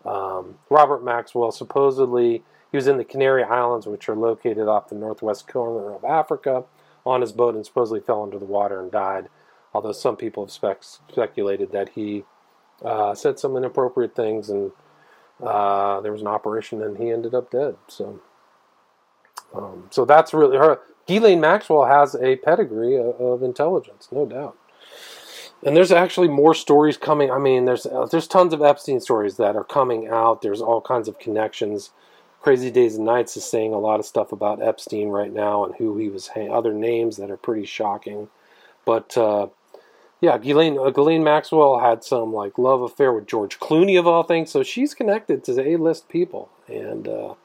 um, Robert Maxwell supposedly he was in the Canary Islands, which are located off the northwest corner of Africa, on his boat and supposedly fell into the water and died. Although some people have spec- speculated that he uh, said some inappropriate things and uh, there was an operation and he ended up dead. So, um, so that's really her. Ghislaine Maxwell has a pedigree of, of intelligence, no doubt. And there's actually more stories coming. I mean, there's uh, there's tons of Epstein stories that are coming out. There's all kinds of connections. Crazy Days and Nights is saying a lot of stuff about Epstein right now and who he was, other names that are pretty shocking. But uh, yeah, Ghislaine, uh, Ghislaine Maxwell had some like love affair with George Clooney of all things, so she's connected to the A-list people. And uh,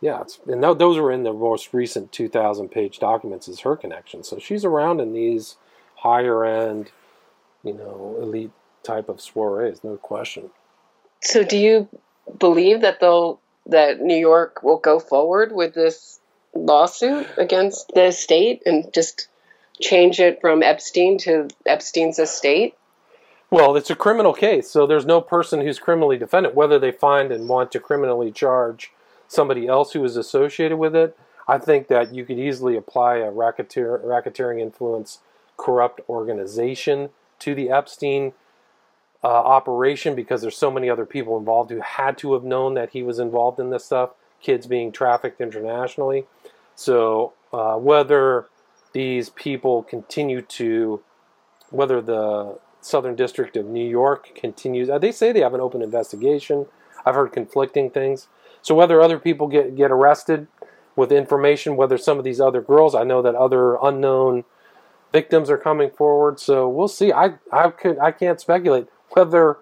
yeah, and tho- those were in the most recent 2,000 page documents is her connection. So she's around in these higher end, you know, elite type of soirees, no question. So, do you believe that they'll that New York will go forward with this lawsuit against the state and just change it from Epstein to Epstein's estate? Well, it's a criminal case, so there's no person who's criminally defendant. Whether they find and want to criminally charge somebody else who is associated with it, I think that you could easily apply a racketeer, racketeering influence, corrupt organization to the Epstein uh, operation because there's so many other people involved who had to have known that he was involved in this stuff. Kids being trafficked internationally. So uh, whether these people continue to, whether the Southern District of New York continues, uh, they say they have an open investigation. I've heard conflicting things. So whether other people get get arrested with information whether some of these other girls. I know that other unknown victims are coming forward, so we'll see. I I could I can't speculate whether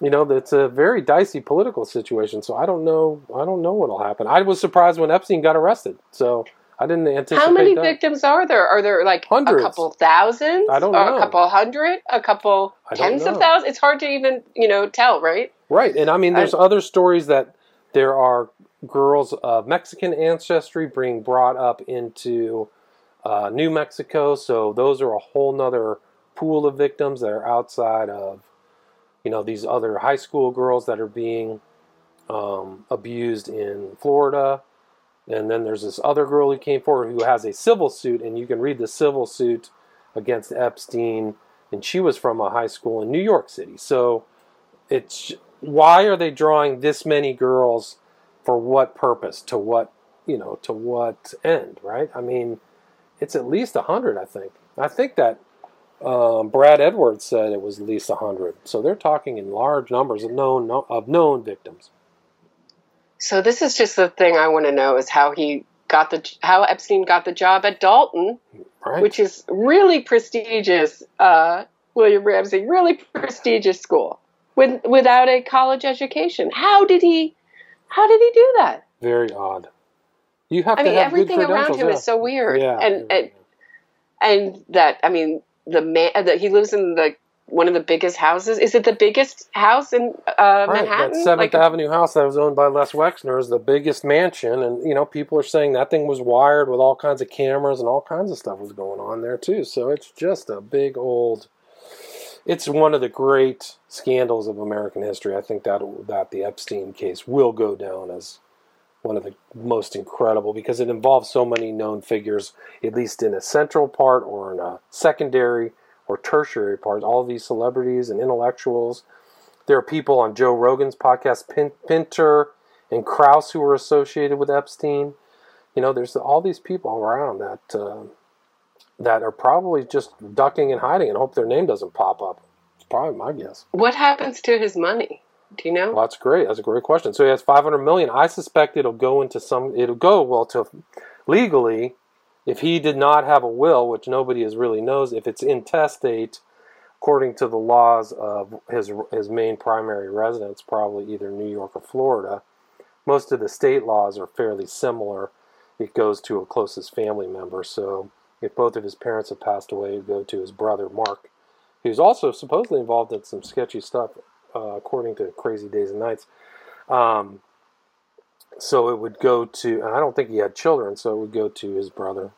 you know it's a very dicey political situation. So I don't know I don't know what'll happen. I was surprised when Epstein got arrested. So I didn't anticipate. How many that. victims are there? Are there like Hundreds. a couple thousand? I don't or know. A couple hundred? A couple I tens of thousands? It's hard to even you know tell, right? Right, and I mean, there's other stories that there are girls of Mexican ancestry being brought up into uh, New Mexico, so those are a whole nother pool of victims that are outside of, you know, these other high school girls that are being um, abused in Florida. And then there's this other girl who came forward who has a civil suit, and you can read the civil suit against Epstein, and she was from a high school in New York City. So it's why are they drawing this many girls for what purpose? To what you know to what end right? I mean it's at least 100 i think. I think that um, brad edwards said it was at least 100 so they're talking in large numbers of known of known victims So this is just the thing I want to know is how he got the how Epstein got the job at Dalton, right which is really prestigious. Uh, William Ramsey, really prestigious school with without a college education. How did he? How did he do that? very odd you have I to mean, have good everything around him yeah. is so weird. yeah and and and that I mean the man that he lives in the one of the biggest houses. Is it the biggest house in uh, Right, Manhattan? Seventh Like- Avenue house that was owned by Les Wexner is the biggest mansion, and you know people are saying that thing was wired with all kinds of cameras and all kinds of stuff was going on there too. So it's just a big old. It's one of the great scandals of American history. I think that that the Epstein case will go down as one of the most incredible because it involves so many known figures, at least in a central part or in a secondary or tertiary part. All these celebrities and intellectuals. There are people on Joe Rogan's podcast, Pin- Pinker and Krauss, who were associated with Epstein. You know, there's all these people around that uh, that are probably just ducking and hiding and hope their name doesn't pop up. It's probably my guess. what happens to his money? Do you know? Well, that's great. That's a great question. So he has 500 million. I suspect it'll go into some. It'll go well to legally. If he did not have a will, which nobody is really knows, if it's intestate, according to the laws of his his main primary residence, probably either New York or Florida. Most of the state laws are fairly similar. It goes to a closest family member. So if both of his parents have passed away, it would go to his brother Mark, who's also supposedly involved in some sketchy stuff, uh, according to Crazy Days and Nights. Um, so it would go to, and I don't think he had children, so it would go to his brother.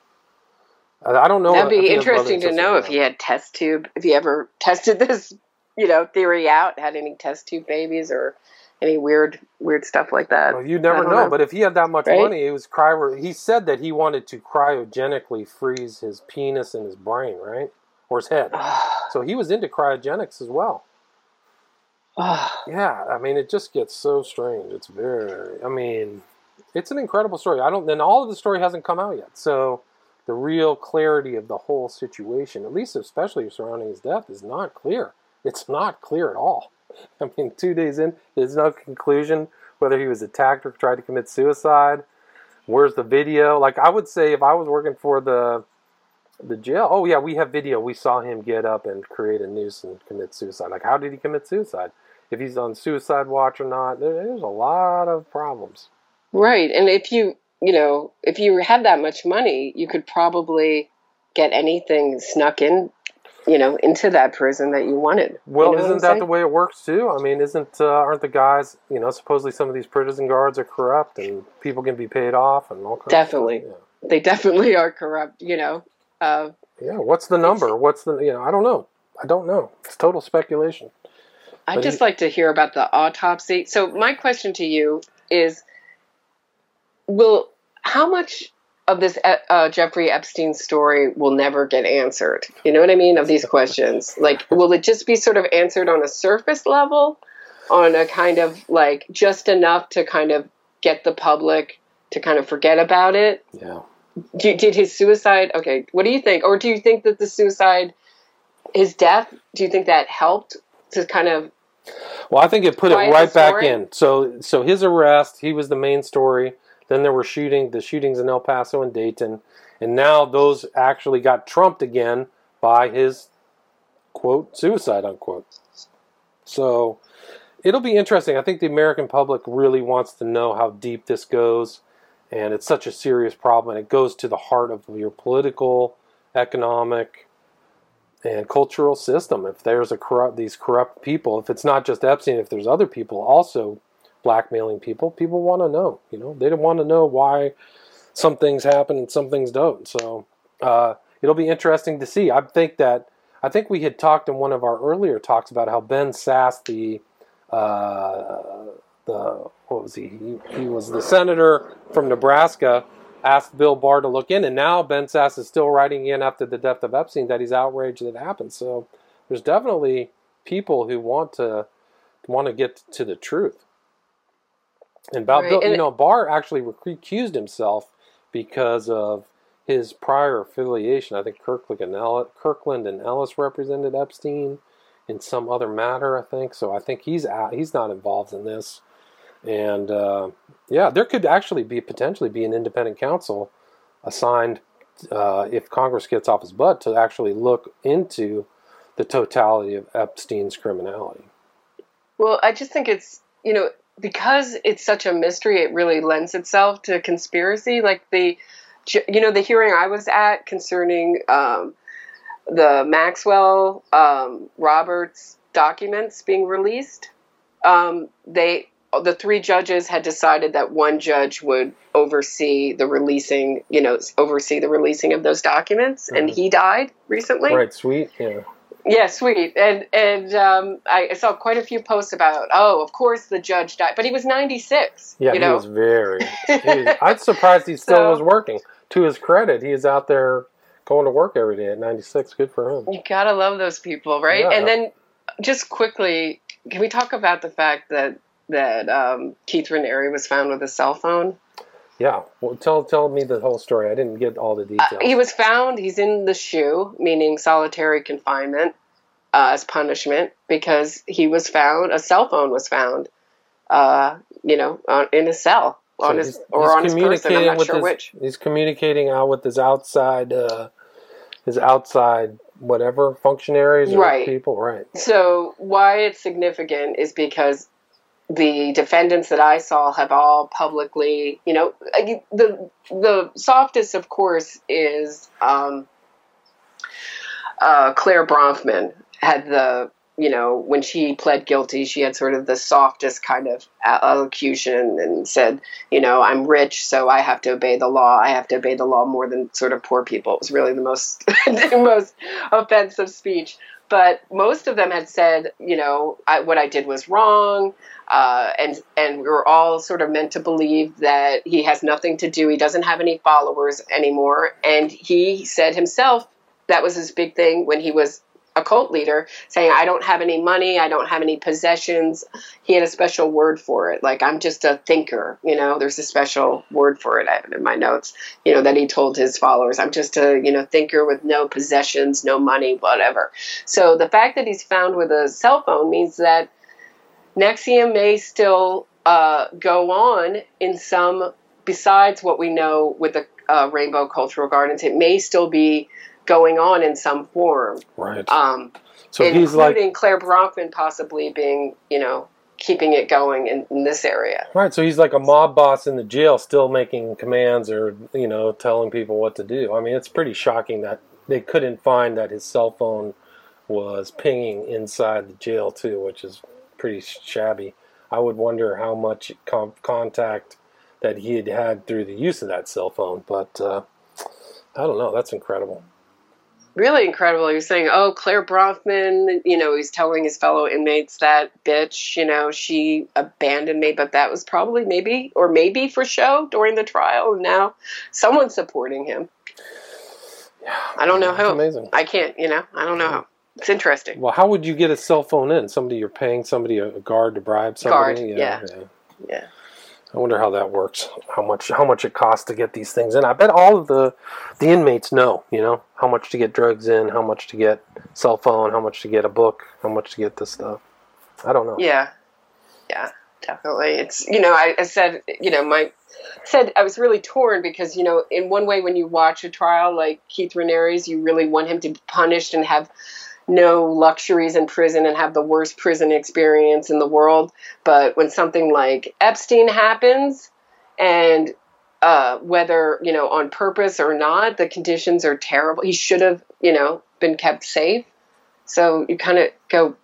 I I don't know. That'd be he has brother interesting to know if he had test tube, if he ever tested this, you know, theory out, had any test tube babies or any weird, weird stuff like that. Well, you never know, know. But if he had that much Right? money, it was cryo. He said that he wanted to cryogenically freeze his penis and his brain, right, or his head. So he was into cryogenics as well. Ah. Yeah, I mean, it just gets so strange. It's very. I mean, it's an incredible story. I don't. Then all of the story hasn't come out yet, so the real clarity of the whole situation, at least especially surrounding his death, is not clear. It's not clear at all. I mean, two days in, there's no conclusion whether he was attacked or tried to commit suicide. Where's the video? Like I would say, if I was working for the the jail, oh yeah, we have video. We saw him get up and create a noose and commit suicide. Like, how did he commit suicide? If he's on suicide watch or not, there's a lot of problems. Right. And if you, you know, if you had that much money, you could probably get anything snuck in, you know, into that prison that you wanted. Well, You know isn't that saying? the way it works too? I mean, isn't uh, aren't the guys, you know, supposedly some of these prison guards are corrupt and people can be paid off and all kinds. Definitely. Of stuff. They definitely are corrupt, you know. Uh, Yeah. yeah. What's the number? What's the you know? I don't know. I don't know. It's total speculation. I'd just like to hear about the autopsy. So my question to you is will how much of this uh, Jeffrey Epstein story will never get answered? You know what I mean? Of these questions. Like will it just be sort of answered on a surface level on a kind of like just enough to kind of get the public to kind of forget about it? Yeah. Do, did his suicide okay, what do you think? Or do you think that the suicide his death, do you think that helped to kind of Well, I think it put it right back in. So, so his arrest, he was the main story. Then there were shooting the shootings in El Paso and Dayton, and now those actually got trumped again by his quote suicide unquote. So it'll be interesting. I think the American public really wants to know how deep this goes, and it's such a serious problem, and it goes to the heart of your political, economic, and cultural system. If there's a corrupt, these corrupt people, if it's not just Epstein, if there's other people also blackmailing people, people want to know. You know, they don't want to know why some things happen and some things don't. So uh, it'll be interesting to see. I think that I think we had talked in one of our earlier talks about how Ben Sasse, the uh, the what was he? he? He was the senator from Nebraska. Asked Bill Barr to look in, and now Ben Sasse is still writing in after the death of Epstein that he's outraged that it happened. So there's definitely people who want to want to get to the truth. And about Right, Bill, and you know, Barr actually recused himself because of his prior affiliation. I think Kirkland and Ellis, Kirkland and Ellis represented Epstein in some other matter. I think so. I think he's out. He's not involved in this. And uh, yeah, there could actually be potentially be an independent counsel assigned uh, if Congress gets off his butt to actually look into the totality of Epstein's criminality. Well, I just think it's, you know, because it's such a mystery, it really lends itself to conspiracy. Like the, you know, the hearing I was at concerning um, the Maxwell um, Roberts documents being released, um, they, the three judges had decided that one judge would oversee the releasing, you know, oversee the releasing of those documents, and Mhm. he died recently. Right, sweet. Yeah. Yeah, sweet. And and um, I saw quite a few posts about, oh, of course the judge died, but he was 96. Yeah, you he was very. He I'm surprised he still So- was working. To his credit, he is out there going to work every day at 96. Good for him. you gotta love those people, right? Yeah. And then just quickly, can we talk about the fact that that um, Keith Raniere was found with a cell phone? Yeah. Well, tell tell me the whole story. I didn't get all the Uh, details. he was found. He's in the shoe, meaning solitary confinement uh, as punishment, because he was found. A cell phone was found, uh, you know, on, in a cell So on his he's- or he's on his person. I'm not with sure his- which. He's communicating out with his outside, uh, his outside whatever functionaries or Right. people. Right. So why it's significant is because the defendants that I saw have all publicly, you know, the the softest, of course, is um, uh, Clare Bronfman had the, you know, when she pled guilty, she had sort of the softest kind of elocution and said, you know, I'm rich, so I have to obey the law. I have to obey the law more than sort of poor people. It was really the most the most offensive speech. But most of them had said, you know, I, what I did was wrong, uh, and and we were all sort of meant to believe that he has nothing to do. He doesn't have any followers anymore, and he said himself that was his big thing when he was a cult leader, saying, "I don't have any money, I don't have any possessions." He had a special word for it, like I'm just a thinker. You know, there's a special word for it. I have it in my notes. You know that he told his followers, "I'm just a you know thinker with no possessions, no money, whatever." So the fact that he's found with a cell phone means that NXIVM may still uh, go on in some, besides what we know with the uh, Rainbow Cultural Gardens, it may still be going on in some form. Right. Um, so including he's like. Clare Bronfman possibly being, you know, keeping it going in, in this area. Right, so he's like a mob boss in the jail, still making commands or you know telling people what to do. I mean, it's pretty shocking that they couldn't find that his cell phone was pinging inside the jail too, which is pretty shabby. I would wonder how much com- contact that he had had through the use of that cell phone, but uh, I don't know. That's incredible. Really incredible. He was saying, "Oh, Clare Bronfman, you know, he's telling his fellow inmates that bitch, you know, she abandoned me, but that was probably maybe or maybe for show during the trial. And now someone's supporting him. I don't know who. amazing. I can't, you know, I don't know how. It's interesting. Well, how would you get a cell phone in? Somebody you're paying somebody a guard to bribe somebody? Guard, yeah. Yeah. I wonder how that works. How much how much it costs to get these things in. I bet all of the the inmates know, you know, how much to get drugs in, how much to get cell phone, how much to get a book, how much to get this stuff. I don't know. Yeah. Yeah. definitely. It's you know, I, I said you know my said I was really torn because you know in one way when you watch a trial like Keith Raniere's, you really want him to be punished and have no luxuries in prison and have the worst prison experience in the world. But when something like Epstein happens, and uh, whether you know on purpose or not, the conditions are terrible. He should have you know been kept safe. So you kind of go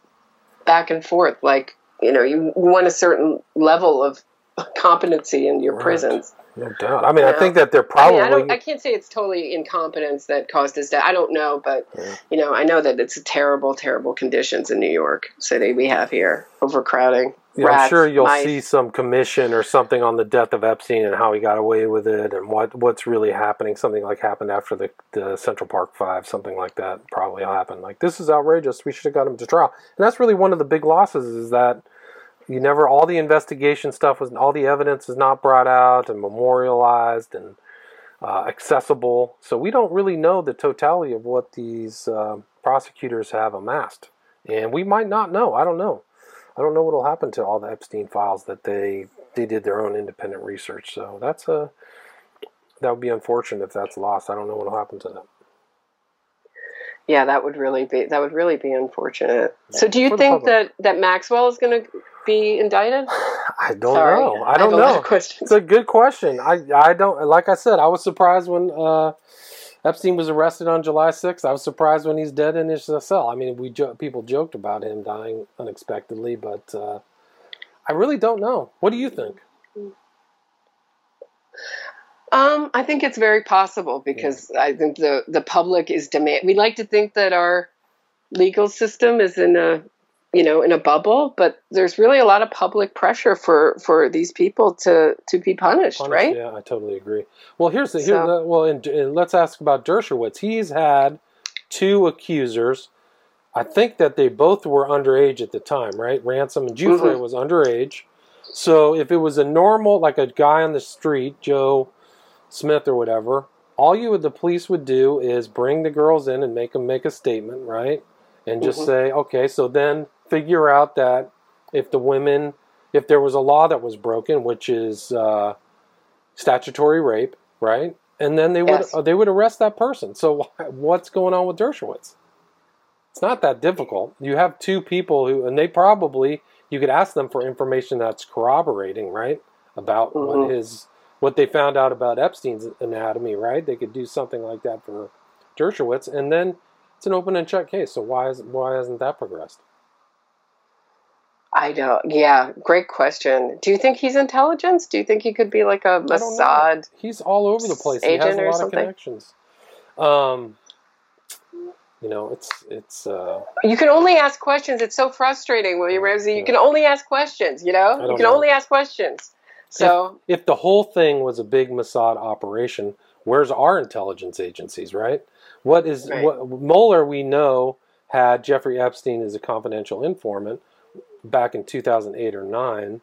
back and forth, like you know you want a certain level of competency in your Right. prisons. No doubt. I mean, I think that they're I, probably. mean, I, don't, I can't say it's totally incompetence that caused his death. I don't know, but Yeah. you know, I know that it's terrible, terrible conditions in New York City we have here, overcrowding. Yeah, I'm sure you'll mice. see some commission or something on the death of Epstein and how he got away with it and what what's really happening. Something like happened after the, the Central Park Five, something like that probably happened. Like this is outrageous. We should have got him to trial. And that's really one of the big losses is that you never all the investigation stuff was all the evidence is not brought out and memorialized and uh, accessible. So we don't really know the totality of what these uh, prosecutors have amassed, and we might not know. I don't know. I don't know what will happen to all the Epstein files that they they did their own independent research. So that's a that would be unfortunate if that's lost. I don't know what will happen to them. Yeah, that would really be that would really be unfortunate. So, do you For think that that Maxwell is going to be indicted? I don't Sorry, know. I don't lot know. It's a good question. I I don't like I said. I was surprised when uh, Epstein was arrested on July 6th. I was surprised when he's dead in his cell. I mean, we jo- people joked about him dying unexpectedly, but uh, I really don't know. What do you think? Um, I think it's very possible because I think the the public is demand. We like to think that our legal system is in a you know in a bubble, but there's really a lot of public pressure for for these people to to be punished, Honest- right? Yeah, I totally agree. Well, here's the here. So- the- well, and, and let's ask about Dershowitz. He's had two accusers. I think that they both were underage at the time, right? Ransome and Giuffre Mhm. was underage. So if it was a normal, like a guy on the street, Joe Smith or whatever, all you would the police would do is bring the girls in and make them make a statement, right? And just Mhm. say, okay, so then figure out that if the women, if there was a law that was broken, which is uh, statutory rape, right? And then they would Yes. uh, they would arrest that person. So what's going on with Dershowitz? It's not that difficult. You have two people who, and they probably you could ask them for information that's corroborating, right, about what Mhm. his what they found out about Epstein's anatomy, right? They could do something like that for Dershowitz, and then it's an open and shut case. So why is why hasn't that progressed? I don't. Yeah, great question. Do you think he's intelligence? Do you think he could be like a. Mossad? He's all over the place. He has agent a or lot of something? connections. Um, you know, it's it's. Uh, You can only ask questions. It's so frustrating, William Ramsey. You can only ask questions. You know, you can know. only ask questions. So if the whole thing was a big Mossad operation, where's our intelligence agencies, right? What is Right. what Mueller? We know had Jeffrey Epstein as a confidential informant back in 2008 or nine,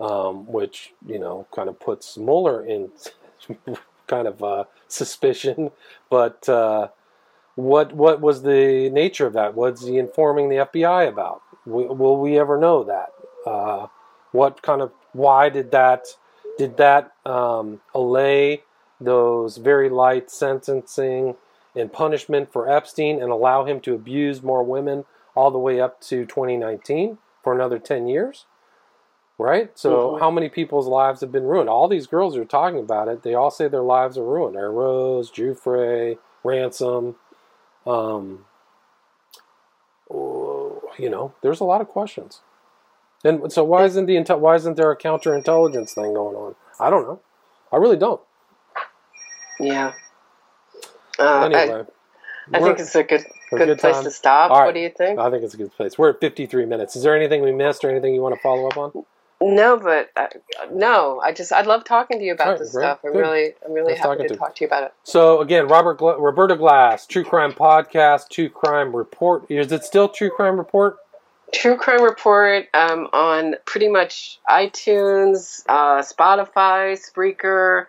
um, which you know kind of puts Mueller in kind of uh, suspicion. But uh, what what was the nature of that? What's he informing the FBI about? W- will we ever know that? Uh, what kind of why did that did that um, allay those very light sentencing and punishment for Epstein and allow him to abuse more women all the way up to 2019 for another 10 years? Right? So, Mhm. how many people's lives have been ruined? All these girls are talking about it. They all say their lives are ruined. Araoz, Giuffre, Ransome. Um, oh, you know, there's a lot of questions. And so, why isn't the why isn't there a counterintelligence thing going on? I don't know. I really don't. yeah, uh, Anyway, I, I think it's a good a good, good place to stop. Right. What do you think? I think it's a good place. We're at 53 minutes. Is there anything we missed or anything you want to follow up on? no, but uh, no, I just I love talking to you about right, this stuff. I'm Good. really I'm really Nice happy to to talk to you about it. So again, Robert Gla- Roberta Glass, True Crime Podcast, True Crime Report. Is it still True Crime Report? True Crime Report um, on pretty much iTunes, uh, Spotify, Spreaker,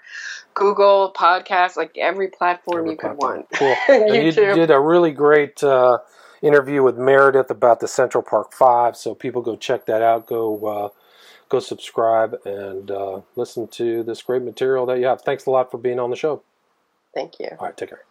Google Podcasts, like every platform you could want. Cool. You did a really great uh, interview with Meredith about the Central Park Five. So people go check that out. Go uh, go subscribe and uh, listen to this great material that you have. Thanks a lot for being on the show. Thank you. All right, take care.